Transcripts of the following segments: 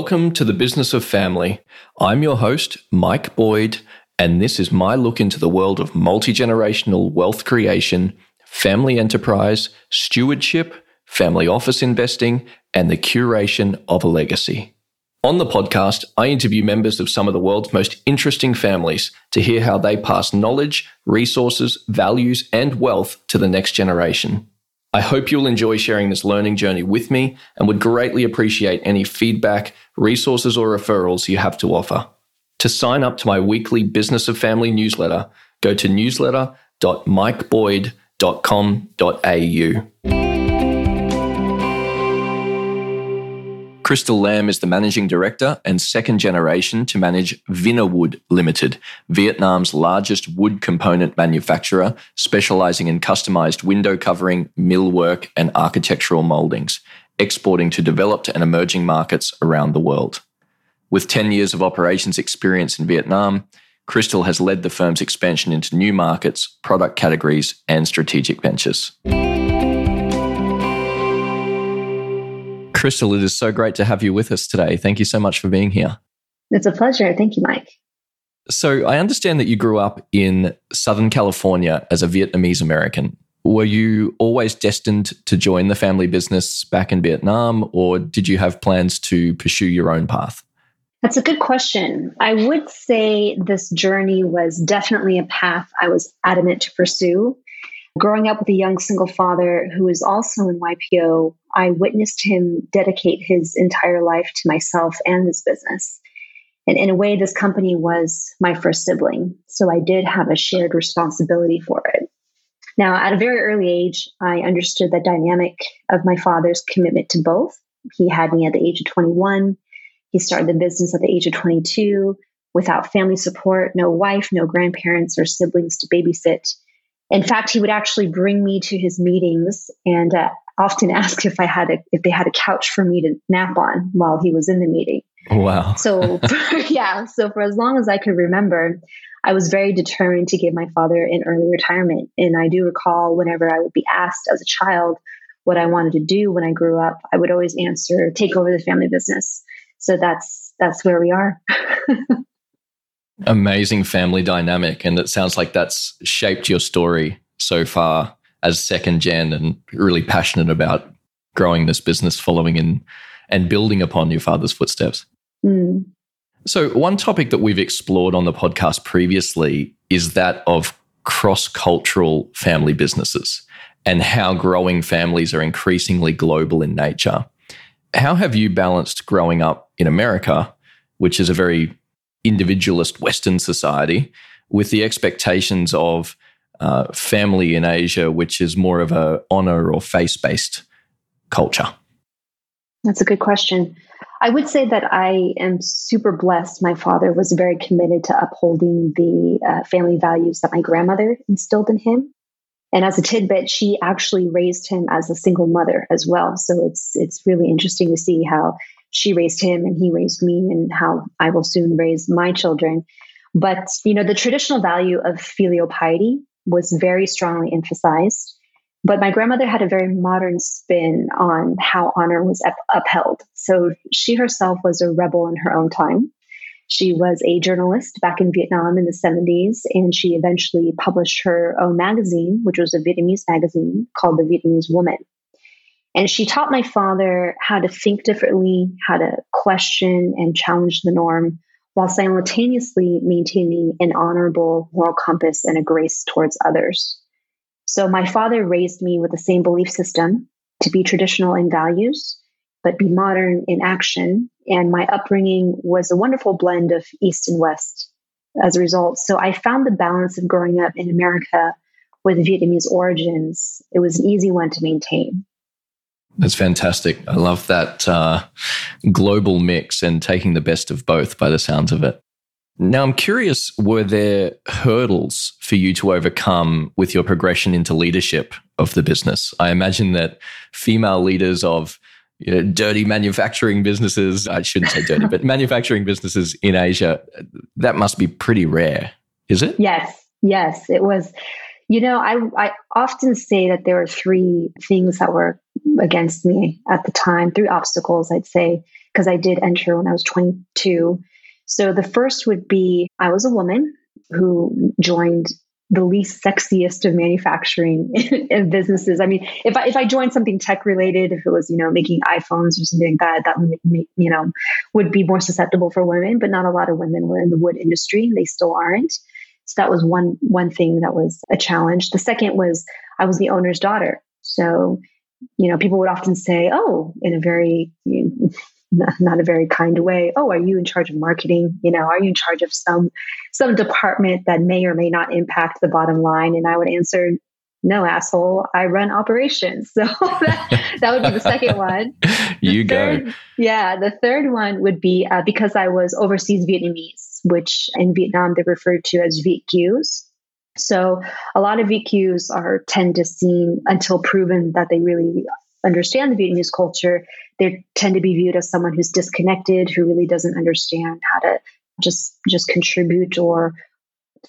Welcome to the Business of Family. I'm your host, Mike Boyd, and this is my look into the world of multi generational wealth creation, family enterprise, stewardship, family office investing, and the curation of a legacy. On the podcast, I interview members of some of the world's most interesting families to hear how they pass knowledge, resources, values, and wealth to the next generation. I hope you'll enjoy sharing this learning journey with me and would greatly appreciate any feedback, resources, or referrals you have to offer. To sign up to my weekly Business of Family newsletter, go to newsletter.mikeboyd.com.au. Crystal Lam is the managing director and second generation to manage Vinawood Limited, Vietnam's largest wood component manufacturer, specializing in customized window covering, millwork, and architectural moldings, exporting to developed and emerging markets around the world. With 10 years of operations experience in Vietnam, Crystal has led the firm's expansion into new markets, product categories, and strategic ventures. Crystal, it is so great to have you with us today. Thank you so much for being here. It's a pleasure. Thank you, Mike. So, I understand that you grew up in Southern California as a Vietnamese American. Were you always destined to join the family business back in Vietnam, or did you have plans to pursue your own path? That's a good question. I would say this journey was definitely a path I was adamant to pursue. Growing up with a young single father who is also in YPO, I witnessed him dedicate his entire life to myself and his business. And in a way, this company was my first sibling. So I did have a shared responsibility for it. Now, at a very early age, I understood the dynamic of my father's commitment to both. He had me at the age of 21. He started the business at the age of 22 without family support, no wife, no grandparents or siblings to babysit. In fact, he would actually bring me to his meetings and uh, often ask if I had a, if they had a couch for me to nap on while he was in the meeting. Wow. so yeah, so for as long as I could remember, I was very determined to give my father an early retirement. And I do recall whenever I would be asked as a child what I wanted to do when I grew up, I would always answer, take over the family business. So that's that's where we are. Amazing family dynamic. And it sounds like that's shaped your story so far as second gen and really passionate about growing this business, following in and building upon your father's footsteps. Mm. So, one topic that we've explored on the podcast previously is that of cross cultural family businesses and how growing families are increasingly global in nature. How have you balanced growing up in America, which is a very individualist Western society with the expectations of uh, family in Asia, which is more of a honor or face based culture? That's a good question. I would say that I am super blessed. My father was very committed to upholding the uh, family values that my grandmother instilled in him. And as a tidbit, she actually raised him as a single mother as well. So it's it's really interesting to see how she raised him and he raised me and how I will soon raise my children. But, you know, the traditional value of filial piety was very strongly emphasized. But my grandmother had a very modern spin on how honor was up- upheld. So she herself was a rebel in her own time. She was a journalist back in Vietnam in the 70s, and she eventually published her own magazine, which was a Vietnamese magazine called The Vietnamese Woman. And she taught my father how to think differently, how to question and challenge the norm, while simultaneously maintaining an honorable moral compass and a grace towards others. So my father raised me with the same belief system to be traditional in values, but be modern in action. And my upbringing was a wonderful blend of East and West as a result. So I found the balance of growing up in America with Vietnamese origins. It was an easy one to maintain. That's fantastic. I love that uh, global mix and taking the best of both by the sounds of it. Now, I'm curious were there hurdles for you to overcome with your progression into leadership of the business? I imagine that female leaders of you know, dirty manufacturing businesses, I shouldn't say dirty, but manufacturing businesses in Asia, that must be pretty rare, is it? Yes, yes. It was you know, I, I often say that there were three things that were against me at the time, three obstacles, I'd say. because I did enter when I was 22. So the first would be I was a woman who joined the least sexiest of manufacturing businesses. I mean, if I, if I joined something tech related, if it was, you know, making iPhones or something like that, that, you know, would be more susceptible for women, but not a lot of women were in the wood industry. They still aren't. So that was one, one thing that was a challenge. The second was I was the owner's daughter. So, you know, people would often say, oh, in a very, you know, not a very kind way oh are you in charge of marketing? You know are you in charge of some some department that may or may not impact the bottom line? And i would answer no asshole i run operations. So that, that would be the second one. The you third, go yeah the third one would be uh, because i was overseas vietnamese which in vietnam they refer to as Viet Kieu so a lot of VQs are tend to seem until proven that they really understand the Vietnamese culture, they tend to be viewed as someone who's disconnected, who really doesn't understand how to just just contribute or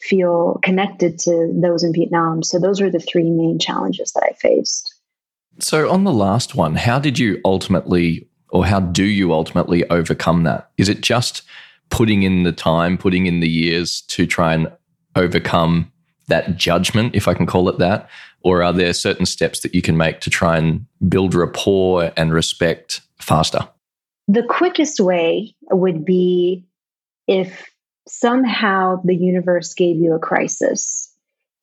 feel connected to those in Vietnam. So those are the three main challenges that I faced. So on the last one, how did you ultimately or how do you ultimately overcome that? Is it just putting in the time, putting in the years to try and overcome that judgment, if I can call it that? Or are there certain steps that you can make to try and build rapport and respect faster? The quickest way would be if somehow the universe gave you a crisis.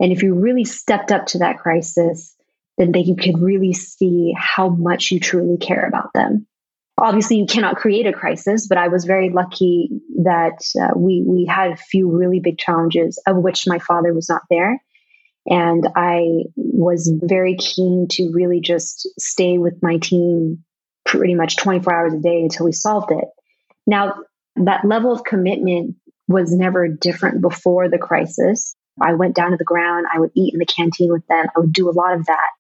And if you really stepped up to that crisis, then they could really see how much you truly care about them. Obviously, you cannot create a crisis, but I was very lucky that uh, we we had a few really big challenges, of which my father was not there, and I was very keen to really just stay with my team pretty much 24 hours a day until we solved it. Now, that level of commitment was never different before the crisis. I went down to the ground, I would eat in the canteen with them, I would do a lot of that.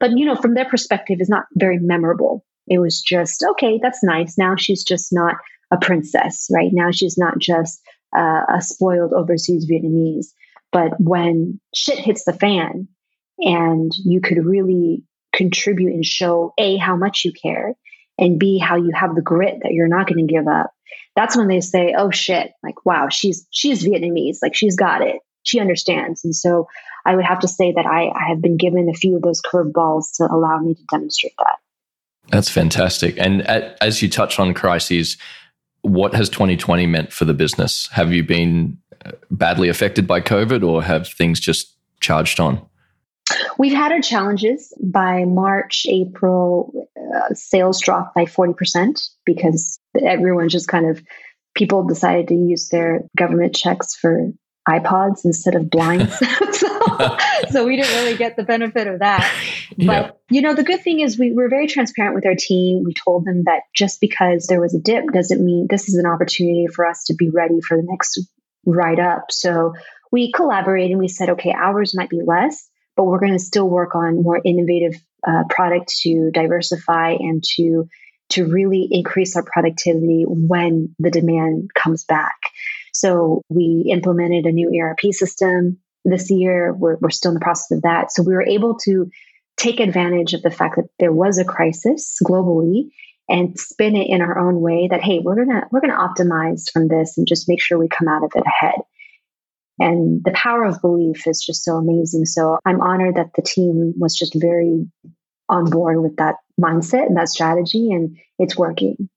But, you know, from their perspective, it's not very memorable. It was just, okay, that's nice. Now she's just not a princess, right? Now she's not just uh, a spoiled overseas Vietnamese. But when shit hits the fan and you could really contribute and show A, how much you care, and B, how you have the grit that you're not going to give up, that's when they say, oh shit, like, wow, she's, she's Vietnamese. Like she's got it. She understands. And so I would have to say that I, I have been given a few of those curveballs to allow me to demonstrate that. That's fantastic. And as you touch on crises, what has 2020 meant for the business? Have you been badly affected by COVID or have things just charged on? We've had our challenges. By March, April, uh, sales dropped by 40% because everyone just kind of, people decided to use their government checks for iPods instead of blinds. so, so, we didn't really get the benefit of that. But, yeah. you know, the good thing is we were very transparent with our team. We told them that just because there was a dip doesn't mean this is an opportunity for us to be ready for the next right up. So we collaborated and we said, okay, hours might be less, but we're going to still work on more innovative uh, product to diversify and to to really increase our productivity when the demand comes back. So we implemented a new ERP system this year. We're, we're still in the process of that. So we were able to take advantage of the fact that there was a crisis globally and spin it in our own way that hey we're gonna we're gonna optimize from this and just make sure we come out of it ahead and the power of belief is just so amazing so i'm honored that the team was just very on board with that mindset and that strategy and it's working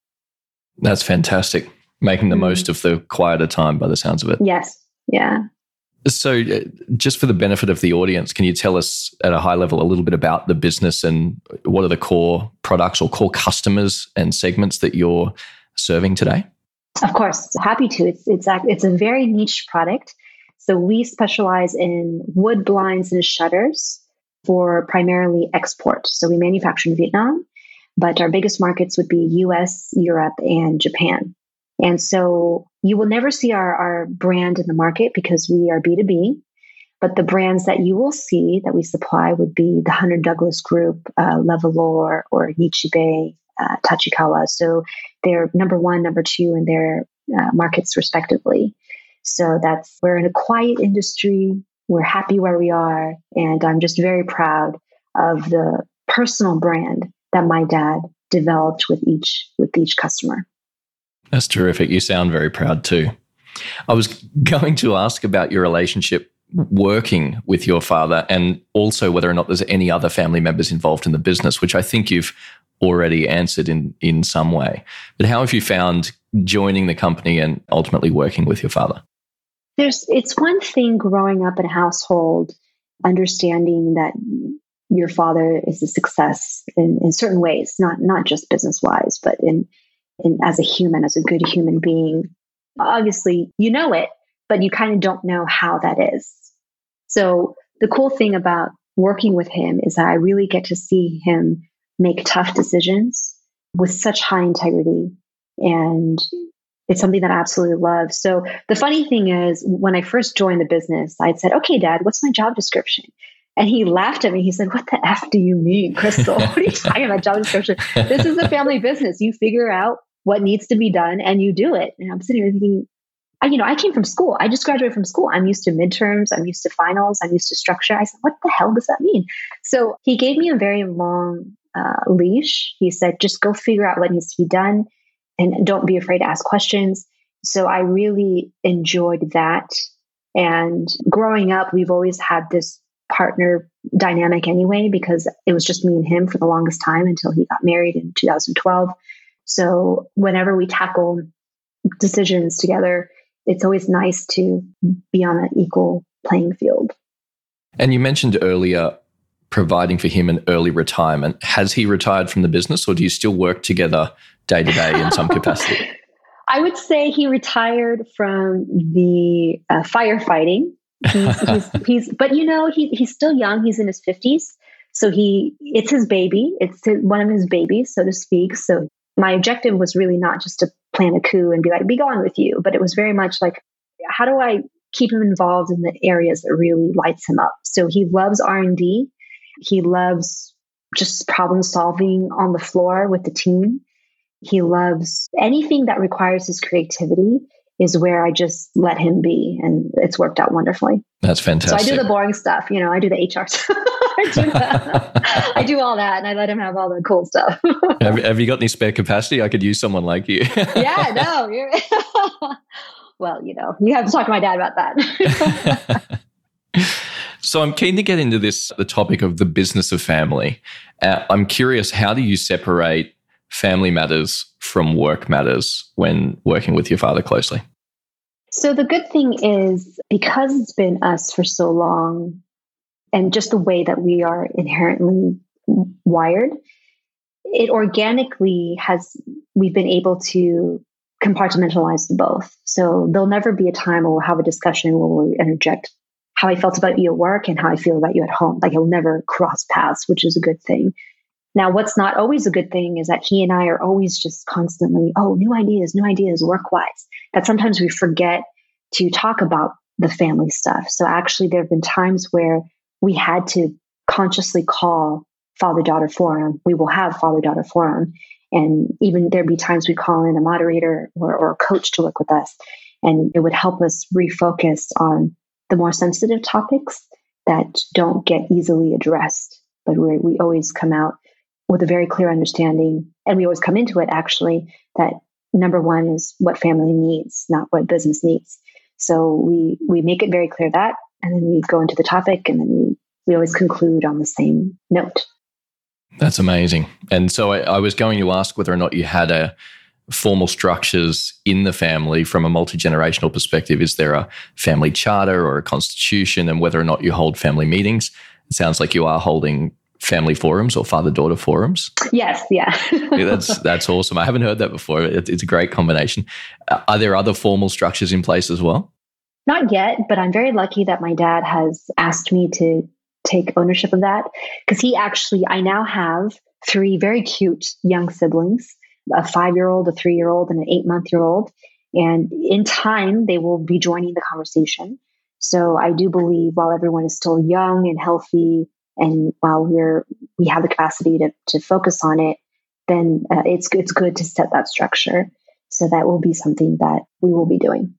that's fantastic making the mm-hmm. most of the quieter time by the sounds of it yes yeah so, uh, just for the benefit of the audience, can you tell us at a high level a little bit about the business and what are the core products or core customers and segments that you're serving today? Of course, happy to. It's it's it's a very niche product. So we specialize in wood blinds and shutters for primarily export. So we manufacture in Vietnam, but our biggest markets would be US, Europe, and Japan. And so you will never see our, our brand in the market because we are B2B. But the brands that you will see that we supply would be the Hunter Douglas Group, uh, or Nichibei, uh, Tachikawa. So they're number one, number two in their uh, markets respectively. So that's, we're in a quiet industry. We're happy where we are. And I'm just very proud of the personal brand that my dad developed with each, with each customer. That's terrific. You sound very proud too. I was going to ask about your relationship working with your father and also whether or not there's any other family members involved in the business, which I think you've already answered in, in some way. But how have you found joining the company and ultimately working with your father? There's it's one thing growing up in a household, understanding that your father is a success in, in certain ways, not not just business wise, but in, as a human, as a good human being. Obviously, you know it, but you kind of don't know how that is. So the cool thing about working with him is that I really get to see him make tough decisions with such high integrity. And it's something that I absolutely love. So the funny thing is, when I first joined the business, I'd said, okay, dad, what's my job description? And he laughed at me. He said, What the F do you mean, Crystal? What are you talking about job description? This is a family business. You figure out what needs to be done and you do it. And I'm sitting here thinking, I, you know, I came from school. I just graduated from school. I'm used to midterms. I'm used to finals. I'm used to structure. I said, what the hell does that mean? So he gave me a very long uh, leash. He said, just go figure out what needs to be done and don't be afraid to ask questions. So I really enjoyed that. And growing up, we've always had this partner dynamic anyway, because it was just me and him for the longest time until he got married in 2012. So whenever we tackle decisions together, it's always nice to be on an equal playing field. And you mentioned earlier providing for him an early retirement. Has he retired from the business or do you still work together day to day in some capacity? I would say he retired from the uh, firefighting. He's, he's, he's, but you know, he, he's still young. He's in his 50s. So he, it's his baby. It's his, one of his babies, so to speak. So my objective was really not just to plan a coup and be like, be gone with you, but it was very much like, how do I keep him involved in the areas that really lights him up? So he loves R and D. He loves just problem solving on the floor with the team. He loves anything that requires his creativity is where I just let him be. And it's worked out wonderfully. That's fantastic. So I do the boring stuff. You know, I do the HR stuff. I, do I do all that and I let him have all the cool stuff. have, have, you got any spare capacity? I could use someone like you. yeah, no. well, you know, you have to talk to my dad about that. So I'm keen to get into this, the topic of the business of family. Uh, I'm curious, how do you separate family matters from work matters when working with your father closely? So, the good thing is because it's been us for so long, and just the way that we are inherently wired, it organically has, we've been able to compartmentalize the both. So, there'll never be a time where we'll have a discussion where we interject how I felt about you at work and how I feel about you at home. Like, it'll never cross paths, which is a good thing. Now, what's not always a good thing is that he and I are always just constantly, oh, new ideas, new ideas, work wise. That sometimes we forget to talk about the family stuff. So, actually, there have been times where we had to consciously call father daughter forum. We will have father daughter forum. And even there'd be times we call in a moderator or, or a coach to work with us. And it would help us refocus on the more sensitive topics that don't get easily addressed, but we we always come out with a very clear understanding. And we always come into it actually that number one is what family needs, not what business needs. So we we make it very clear that, and then we go into the topic, and then we we always conclude on the same note. That's amazing. And so I, I was going to ask whether or not you had a formal structures in the family from a multi generational perspective. Is there a family charter or a constitution, and whether or not you hold family meetings? It sounds like you are holding family forums or father daughter forums. Yes, yeah. yeah. That's that's awesome. I haven't heard that before. It, it's a great combination. Uh, are there other formal structures in place as well? Not yet, but I'm very lucky that my dad has asked me to take ownership of that because he actually I now have three very cute young siblings, a 5-year-old, a 3-year-old and an 8-month-year-old, and in time they will be joining the conversation. So I do believe while everyone is still young and healthy and while we're we have the capacity to to focus on it, then uh, it's it's good to set that structure. So that will be something that we will be doing.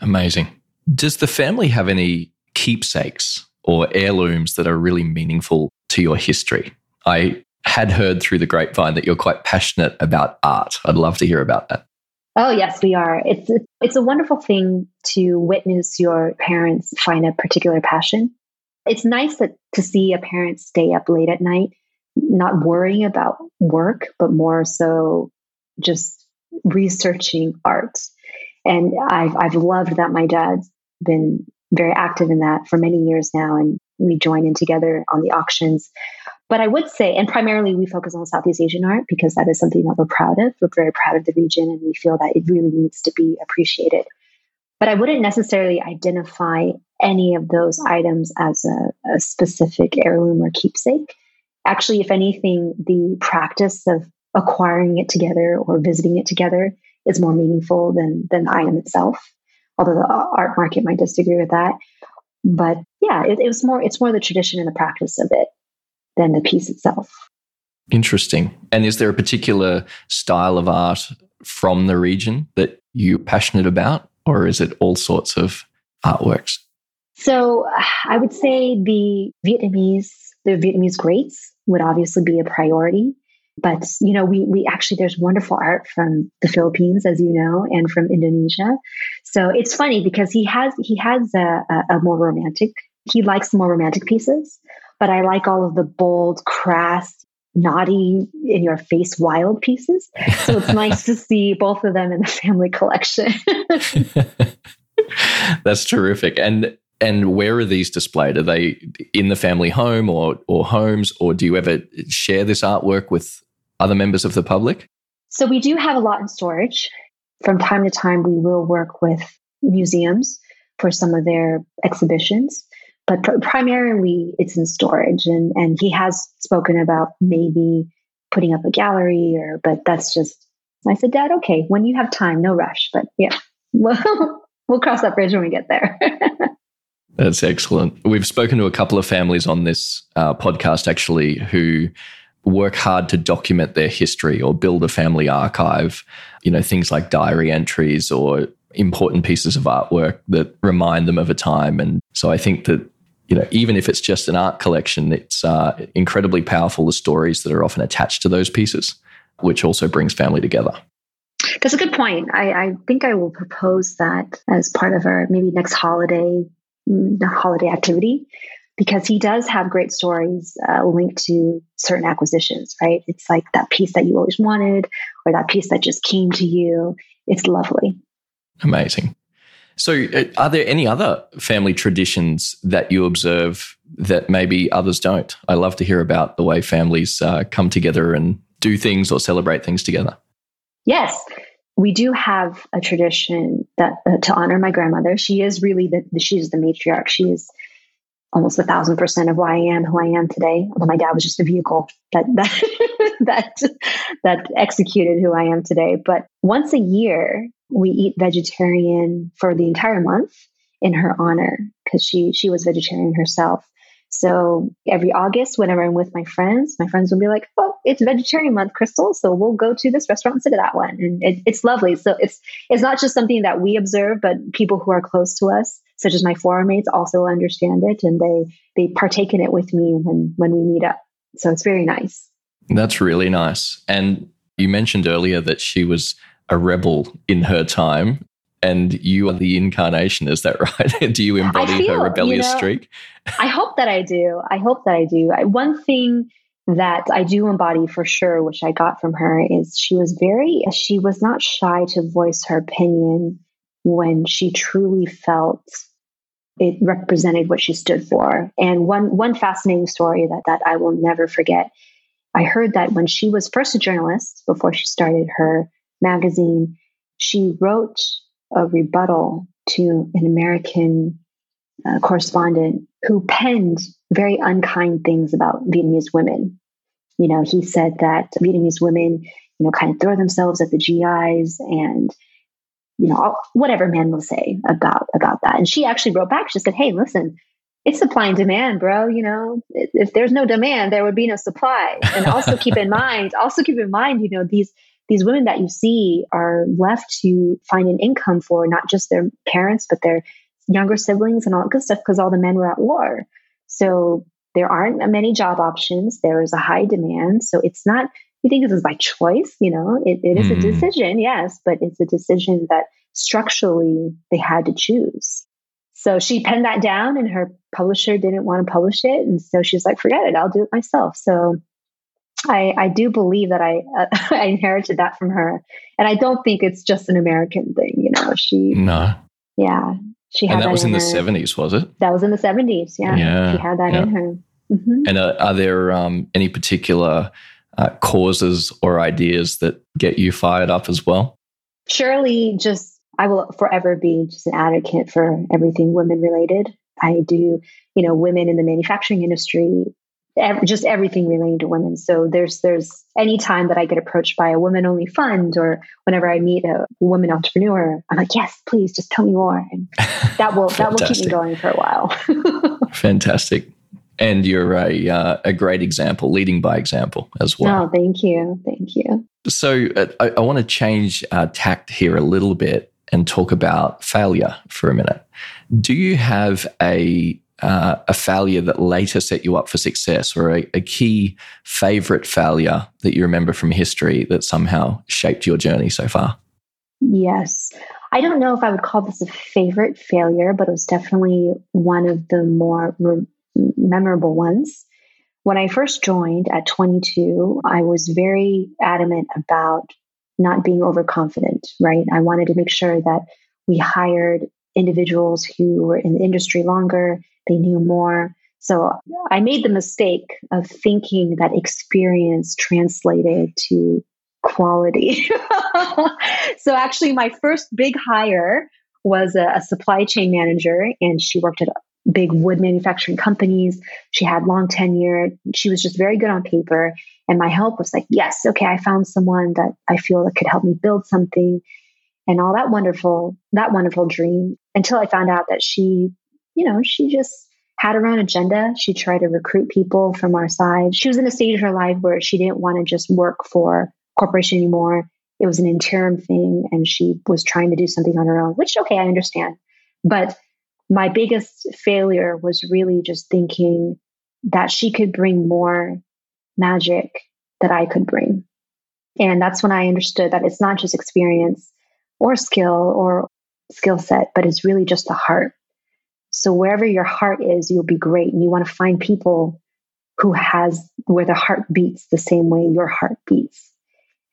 Amazing. Does the family have any keepsakes or heirlooms that are really meaningful to your history? I had heard through the grapevine that you're quite passionate about art. I'd love to hear about that. Oh yes, we are. It's it's a wonderful thing to witness your parents find a particular passion. It's nice that to see a parent stay up late at night, not worrying about work, but more so just researching art. And I've I've loved that my dad's been very active in that for many years now, and we join in together on the auctions. But I would say, and primarily we focus on Southeast Asian art because that is something that we're proud of. We're very proud of the region and we feel that it really needs to be appreciated. But I wouldn't necessarily identify any of those items as a, a specific heirloom or keepsake. Actually, if anything, the practice of acquiring it together or visiting it together is more meaningful than, than the item itself. Although the art market might disagree with that. But yeah, it, it was more, it's more the tradition and the practice of it than the piece itself. Interesting. And is there a particular style of art from the region that you're passionate about, or is it all sorts of artworks? So I would say the Vietnamese, the Vietnamese greats would obviously be a priority. But you know, we we actually there's wonderful art from the Philippines, as you know, and from Indonesia. So it's funny because he has he has a, a, a more romantic. He likes more romantic pieces, but I like all of the bold, crass, naughty, in your face, wild pieces. So it's nice to see both of them in the family collection. That's terrific. And and where are these displayed? Are they in the family home or or homes, or do you ever share this artwork with other members of the public? So we do have a lot in storage. From time to time, we will work with museums for some of their exhibitions but pr- primarily it's in storage. And, and he has spoken about maybe putting up a gallery or, but that's just, I said, Dad, okay, when you have time, no rush. But yeah, we'll, we'll cross that bridge when we get there. That's excellent. We've spoken to a couple of families on this uh, podcast actually who work hard to document their history or build a family archive, you know, things like diary entries or important pieces of artwork that remind them of a time. And so I think that you know, even if it's just an art collection, it's uh, incredibly powerful. The stories that are often attached to those pieces, which also brings family together. That's a good point. I, I think I will propose that as part of our maybe next holiday mm, holiday activity because he does have great stories uh, linked to certain acquisitions, right? It's like that piece that you always wanted or that piece that just came to you. It's lovely. Amazing. So, uh, are there any other family traditions that you observe that maybe others don't? I love to hear about the way families uh, come together and do things or celebrate things together. Yes, we do have a tradition that uh, to honor my grandmother. She is really the, the she is the matriarch. She is almost a thousand percent of who I am, who I am today. Although my dad was just a vehicle that that that that executed who I am today. But once a year, we eat vegetarian for the entire month in her honor because she she was vegetarian herself. So every August, whenever I'm with my friends, my friends will be like, "Oh, it's vegetarian month, Crystal. So we'll go to this restaurant instead of that one." And it, it's lovely. So it's it's not just something that we observe, but people who are close to us, such as my forum mates, also understand it, and they they partake in it with me when when we meet up. So it's very nice. That's really nice. And you mentioned earlier that she was a rebel in her time and you are the incarnation is that right do you embody feel, her rebellious you know, streak i hope that i do i hope that i do I, one thing that i do embody for sure which i got from her is she was very she was not shy to voice her opinion when she truly felt it represented what she stood for and one one fascinating story that that i will never forget i heard that when she was first a journalist before she started her magazine, she wrote a rebuttal to an American uh, correspondent who penned very unkind things about Vietnamese women. You know, he said that Vietnamese women, you know, kind of throw themselves at the GIs and you know whatever man will say about about that. And she actually wrote back. She said, "Hey, listen, it's supply and demand, bro. You know, if there's no demand, there would be no supply. And also keep in mind, also keep in mind, you know, these these women that you see are left to find an income for not just their parents, but their younger siblings and all that good stuff because all the men were at war. So there aren't many job options. There is a high demand. So it's not you think this is by choice? You know, it, it is mm. a hmm. decision, yes, but it's a decision that structurally they had to choose. So she penned that down and her publisher didn't want to publish it. And so she's like, forget it, I'll do it myself. So I, I do believe that I, uh, I inherited that from her. And I don't think it's just an American thing, you know, she. No. Yeah. She had and that, that was in, in the. 70s, was it? That was in the 70s. Yeah. Yeah. She had that yeah. in her. Mm-hmm. And uh, are there um, any particular uh, causes or ideas that get you fired up as well? Surely, just I will forever be just an advocate for everything women related. I do, you know, women in the manufacturing industry, ev- just everything relating to women. So there's there's any time that I get approached by a women only fund or whenever I meet a woman entrepreneur, I'm like, yes, please just tell me more, and that will that will keep me going for a while. Fantastic. And you're a uh, a great example, leading by example as well. Oh, thank you, thank you. So uh, I, I want to change uh, tact here a little bit and talk about failure for a minute. Do you have a uh, a failure that later set you up for success, or a, a, key favorite failure that you remember from history that somehow shaped your journey so far? Yes. I don't know if I would call this a favorite failure, but it was definitely one of the more re- memorable ones. When I first joined at 22, I was very adamant about not being overconfident, right? I wanted to make sure that we hired individuals who were in the industry longer, they knew more. So I made the mistake of thinking that experience translated to quality. so actually, my first big hire was a, a, supply chain manager, and she worked at big wood manufacturing companies. She had long tenure. She was just very good on paper. And my help was like, yes, okay, I found someone that I feel that could help me build something and all that wonderful, that wonderful dream until I found out that she, you know, she just had her own agenda. She tried to recruit people from our side. She was in a stage of her life where she didn't want to just work for corporation anymore. It was an interim thing and she was trying to do something on her own, which okay, I understand. But my biggest failure was really just thinking that she could bring more magic that I could bring. And that's when I understood that it's not just experience or skill or skill set, but it's really just the heart. So wherever your heart is, you'll be great. And you want to find people who has where the heart beats the same way your heart beats.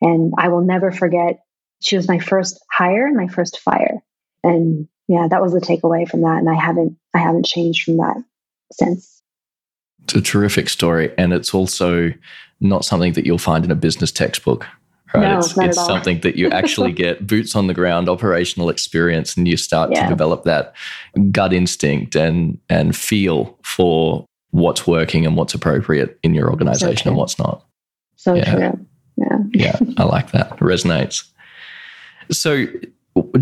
And I will never forget, she was my first hire and my first fire. And yeah, that was the takeaway from that. And I haven't, I haven't changed from that since. It's a terrific story. And it's also not something that you'll find in a business textbook. Right. No, it's, it's something that you actually get boots on the ground, operational experience, and you start Yeah. to develop that gut instinct and and feel for what's working and what's appropriate in your organization and what's not. So Yeah. true. Yeah. Yeah, I like that. It resonates. So,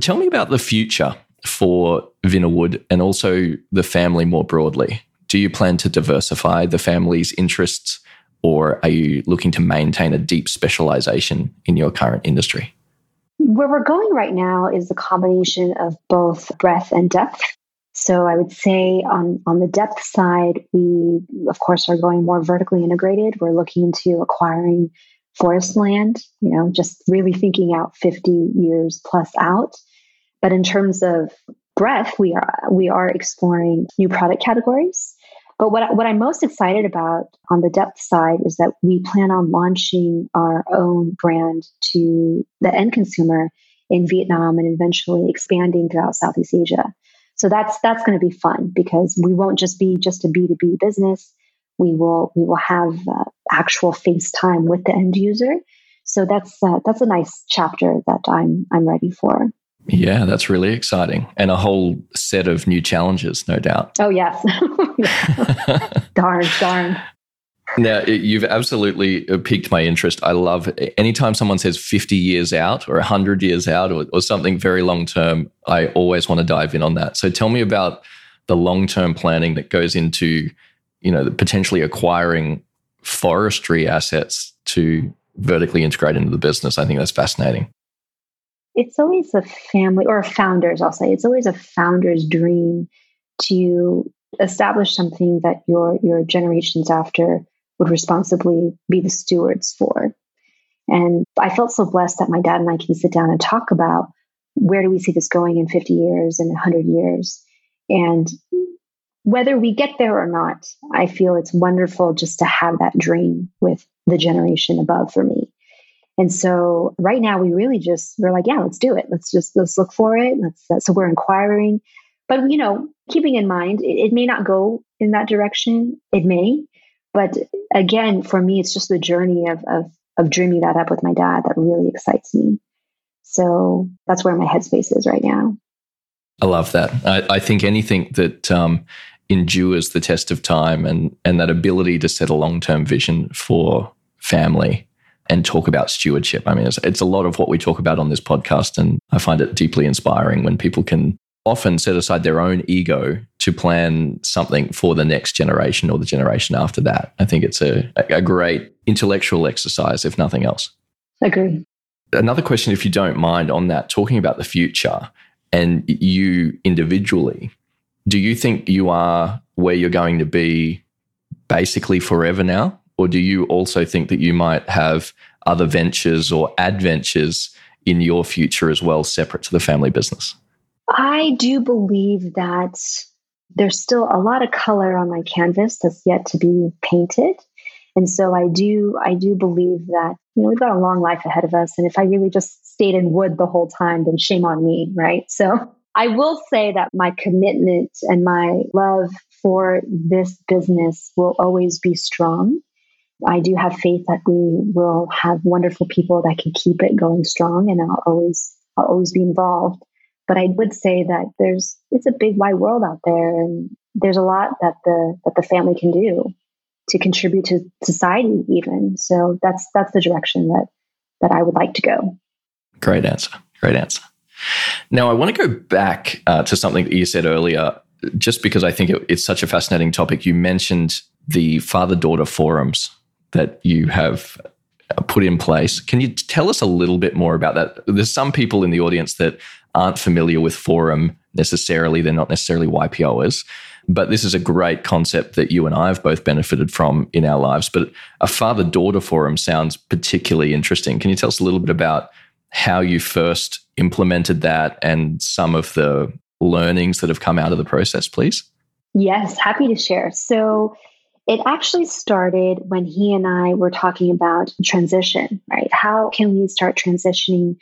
tell me about the future for Vinawood and also the family more broadly. Do you plan to diversify the family's interests, or are you looking to maintain a deep specialization in your current industry? Where we're going right now is a combination of both breadth and depth. So I would say on, on the depth side, we of course are going more vertically integrated. We're looking into acquiring forest land, you know, just really thinking out 50 years plus out. But in terms of breadth, we are we are exploring new product categories. But what, what I'm most excited about on the depth side is that we plan on launching our own brand to the end consumer in Vietnam and eventually expanding throughout Southeast Asia. So that's that's going to be fun because we won't just be just a B2B business. We will we will have uh, actual face time with the end user. So that's uh, that's a nice chapter that I'm I'm ready for. Yeah, that's really exciting. And a whole set of new challenges, no doubt. Oh yes, darn darn. Now, you've absolutely uh, piqued my interest. I love anytime someone says 50 years out or 100 years out or, or something very long term, I always want to dive in on that. So tell me about the long term planning that goes into, you know, potentially acquiring forestry assets to vertically integrate into the business. I think that's fascinating. It's always a family or a founder's i'll say it's always a founder's dream to establish something that your your generations after would responsibly be the stewards for And I felt so blessed that my dad and I can sit down and talk about where do we see this going in 50 years and 100 years. And whether we get there or not, I feel it's wonderful just to have that dream with the generation above for me. And so right now we really just we're like, yeah, let's do it. Let's just let's look for it. Let's uh, so we're inquiring, but you know, keeping in mind it, it may not go in that direction. It may, but again, for me, it's just the journey of of of dreaming that up with my dad that really excites me. So that's where my headspace is right now. I love that. I, I think anything that um, endures the test of time and and that ability to set a long term vision for family and talk about stewardship. I mean, it's, it's, a lot of what we talk about on this podcast, and I find it deeply inspiring when people can often set aside their own ego to plan something for the next generation or the generation after that. I think it's a, a great intellectual exercise, if nothing else. Agree. Another question, if you don't mind, on that, talking about the future and you individually, do you think you are where you're going to be basically forever now? Or do you also think that you might have other ventures or adventures in your future as well, separate to the family business? I do believe that there's still a lot of color on my canvas that's yet to be painted. And so I do I do believe that, you know, we've got a long life ahead of us. And if I really just stayed in wood the whole time, then shame on me, right? So I will say that my commitment and my love for this business will always be strong. I do have faith that we will have wonderful people that can keep it going strong and I'll always I'll always be involved. But I would say that there's it's a big wide world out there and there's a lot that the that the family can do to contribute to society even. So that's that's the direction that that I would like to go. Great answer. Great answer. Now, I want to go back uh, to something that you said earlier, just because I think it, it's such a fascinating topic. You mentioned the father daughter forums that you have put in place. Can you tell us a little bit more about that? There's some people in the audience that aren't familiar with forum necessarily, they're not necessarily YPOers. But this is a great concept that you and I have both benefited from in our lives. But a father daughter forum sounds particularly interesting. Can you tell us a little bit about how you first implemented that and some of the learnings that have come out of the process, please? Yes, happy to share. So it actually started when he and I were talking about transition, right? How can we start transitioning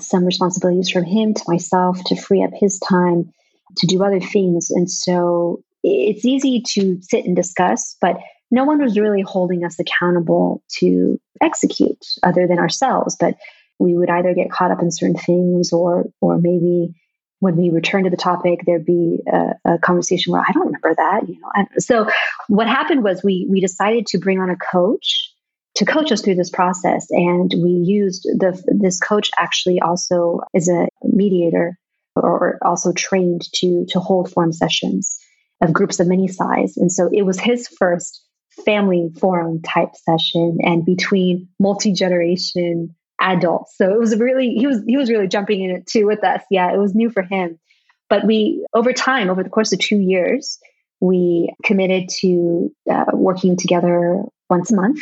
some responsibilities from him to myself to free up his time to do other things? And so it's easy to sit and discuss, but no one was really holding us accountable to execute other than ourselves. But we would either get caught up in certain things or or maybe when we return to the topic there'd be a, a conversation where i don't remember that you know? So what happened was we we decided to bring on a coach to coach us through this process. And we used the this coach actually also is a mediator or also trained to to hold forum sessions of groups of many size. And so it was his first family forum type session and between multi-generation adults. So it was really he was he was really jumping in it too with us. Yeah, it was new for him. But we over time, over the course of two years, we committed to uh, working together once a month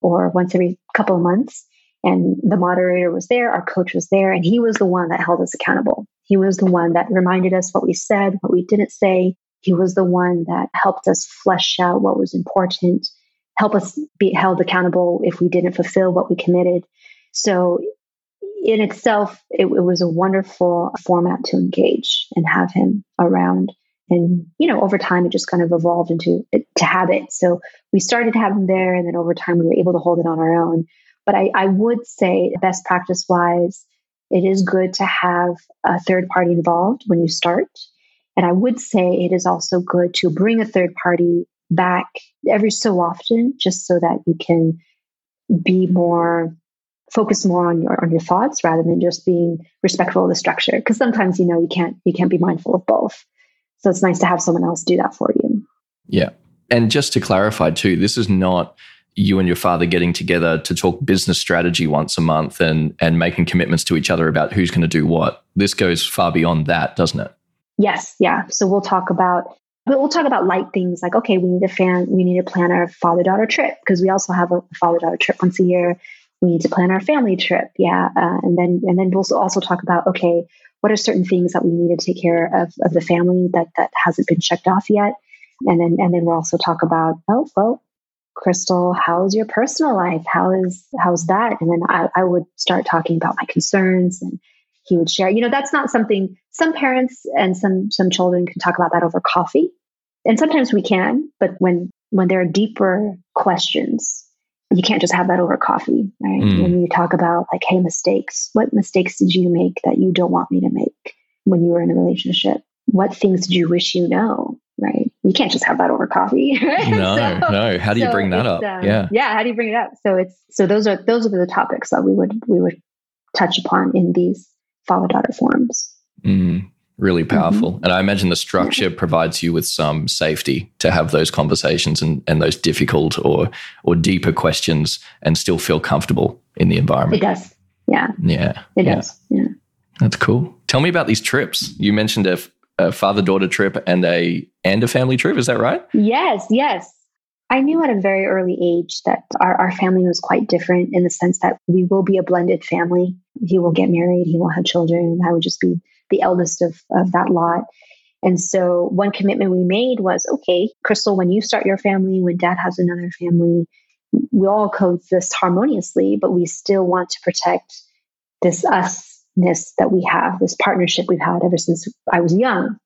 or once every couple of months. And the moderator was there, our coach was there, and he was the one that held us accountable. He was the one that reminded us what we said, what we didn't say. He was the one that helped us flesh out what was important, help us be held accountable if we didn't fulfill what we committed. So, in itself, it, it was a wonderful format to engage and have him around. And, you know, over time, it just kind of evolved into to habit. So we started having there, and then over time, we were able to hold it on our own. But I, I would say, best practice wise, it is good to have a third party involved when you start. And I would say it is also good to bring a third party back every so often, just so that you can be more focus more on your on your thoughts rather than just being respectful of the structure. Because sometimes you know you can't you can't be mindful of both. So it's nice to have someone else do that for you. Yeah. And just to clarify too this is not you and your father getting together to talk business strategy once a month and and making commitments to each other about who's going to do what. This goes far beyond that doesn't it? Yes. Yeah. So we'll talk about we'll talk about light things like okay we need a fan we need to plan our father daughter trip because we also have a father daughter trip once a year we need to plan our family trip. Yeah. Uh, and then, and then we'll also talk about, okay, what are certain things that we need to take care of, of the family that, that hasn't been checked off yet? And then, and then we'll also talk about, oh, well, Crystal, how's your personal life? How is, how's that? And then I, I would start talking about my concerns and he would share, you know, that's not something some parents and some, some children can talk about that over coffee. And sometimes we can, but when, when there are deeper questions, you can't just have that over coffee, right? Mm. When you talk about like, hey, mistakes, what mistakes did you make that you don't want me to make when you were in a relationship? What things did you wish you know? Right. You can't just have that over coffee. Right? No, so, no. How do you so bring that up? Um, yeah. Yeah. How do you bring it up? So it's, so those are, those are the topics that we would, we would touch upon in these father daughter forums. Mm really mm-hmm. powerful. Mm-hmm. And I imagine the structure provides you with some safety to have those conversations and, and those difficult or or deeper questions and still feel comfortable in the environment. It does. Yeah. Yeah. It yeah. does. Yeah. That's cool. Tell me about these trips. You mentioned a, a father daughter trip and a and a family trip. Is that right? Yes. Yes. I knew at a very early age that our, our family was quite different in the sense that we will be a blended family. He will get married, he will have children, and I would just be the eldest of, of that lot. And so one commitment we made was okay, Crystal, when you start your family, when dad has another family, we all coexist harmoniously, but we still want to protect this usness that we have, this partnership we've had ever since I was young.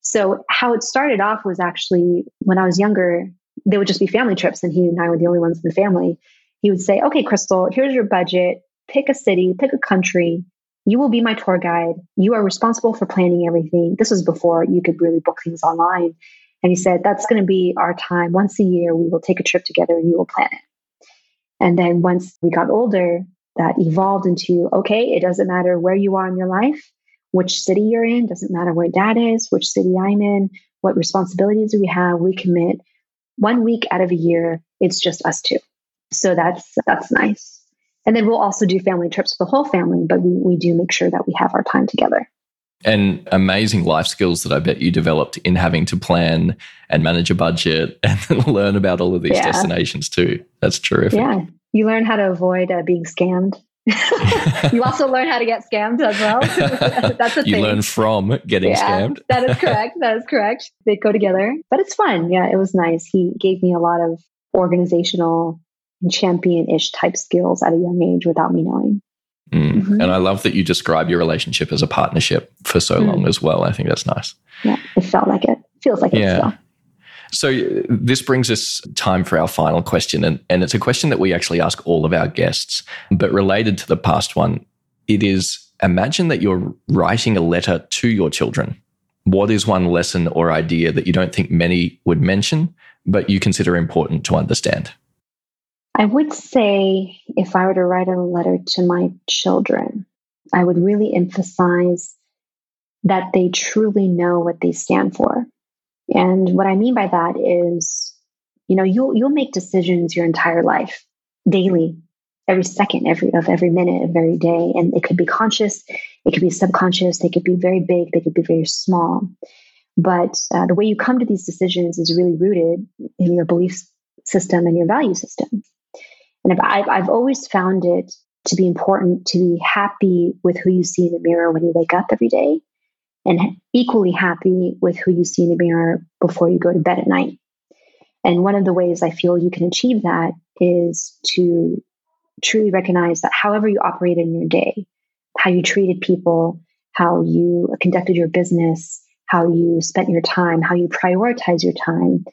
So, how it started off was actually when I was younger, there would just be family trips, and he and I were the only ones in the family. He would say, Okay, Crystal, here's your budget. Pick a city, pick a country, you will be my tour guide. You are responsible for planning everything. This was before you could really book things online. And he said, That's going to be our time. Once a year, we will take a trip together and you will plan it. And then once we got older, that evolved into okay, it doesn't matter where you are in your life, which city you're in, doesn't matter where dad is, which city I'm in, what responsibilities do we have. We commit one week out of a year, it's just us two. So that's that's nice. And then we'll also do family trips with the whole family, but we, we do make sure that we have our time together. And amazing life skills that I bet you developed in having to plan and manage a budget and learn about all of these yeah. destinations too. That's terrific. Yeah. You learn how to avoid uh, being scammed. you also learn how to get scammed as well. That's a thing. you thing. learn from getting yeah, scammed. that is correct. That is correct. They go together, but it's fun. Yeah, it was nice. He gave me a lot of organizational champion ish type skills at a young age without me knowing. Mm. Mm-hmm. And I love that you describe your relationship as a partnership for so mm. long as well. I think that's nice. Yeah, it felt like it. Feels like yeah. it still. So this brings us time for our final question. And, and it's a question that we actually ask all of our guests, but related to the past one. It is imagine that you're writing a letter to your children. What is one lesson or idea that you don't think many would mention, but you consider important to understand? I would say if I were to write a letter to my children, I would really emphasize that they truly know what they stand for. And what I mean by that is, you know, you'll you'll make decisions your entire life, daily, every second, every of every minute of every day. And it could be conscious, it could be subconscious, they could be very big, they could be very small. But uh, the way you come to these decisions is really rooted in your belief system and your value system. And I've, I've always found it to be important to be happy with who you see in the mirror when you wake up every day and equally happy with who you see in the mirror before you go to bed at night. And one of the ways I feel you can achieve that is to truly recognize that however you operated in your day, how you treated people, how you conducted your business, how you spent your time, how you prioritize your time,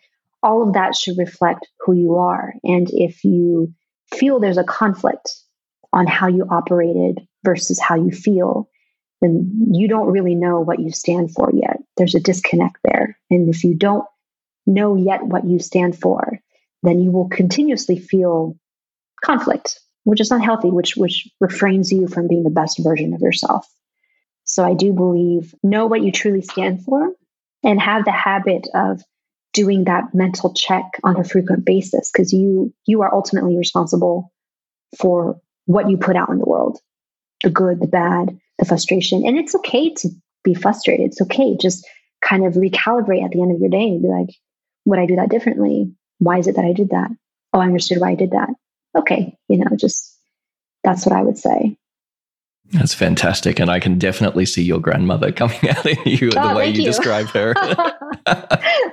all of that should reflect who you are. And if you feel there's a conflict on how you operated versus how you feel, then you don't really know what you stand for yet. There's a disconnect there. And if you don't know yet what you stand for, then you will continuously feel conflict, which is not healthy, which which refrains you from being the best version of yourself. So I do believe know what you truly stand for and have the habit of doing that mental check on a frequent basis because you you are ultimately responsible for what you put out in the world the good the bad the frustration. And it's okay to be frustrated. It's okay just kind of recalibrate at the end of your day and be like would i do that differently? Why is it that i did that? Oh i understood why i did that. Okay you know just that's what I would say. That's fantastic. And I can definitely see your grandmother coming out in you oh, the way you, you. describe her.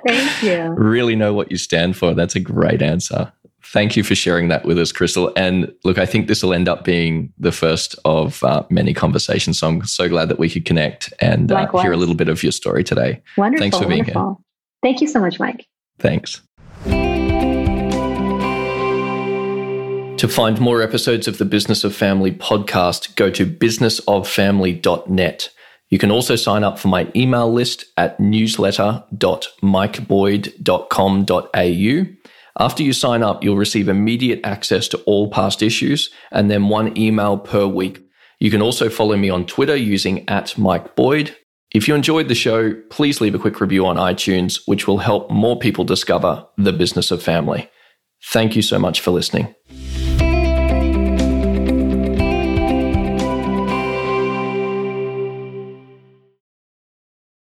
thank you. Really know what you stand for. That's a great answer. Thank you for sharing that with us, Crystal. And look, I think this will end up being the first of uh, many conversations. So I'm so glad that we could connect and uh, hear a little bit of your story today. Wonderful. Thanks for being wonderful. here. Thank you so much, Mike. Thanks. To find more episodes of the Business of Family podcast, go to businessoffamily.net. You can also sign up for my email list at newsletter.mikeboyd.com.au. After you sign up, you'll receive immediate access to all past issues and then one email per week. You can also follow me on Twitter using at Mike Boyd. If you enjoyed the show, please leave a quick review on iTunes, which will help more people discover the business of family. Thank you so much for listening.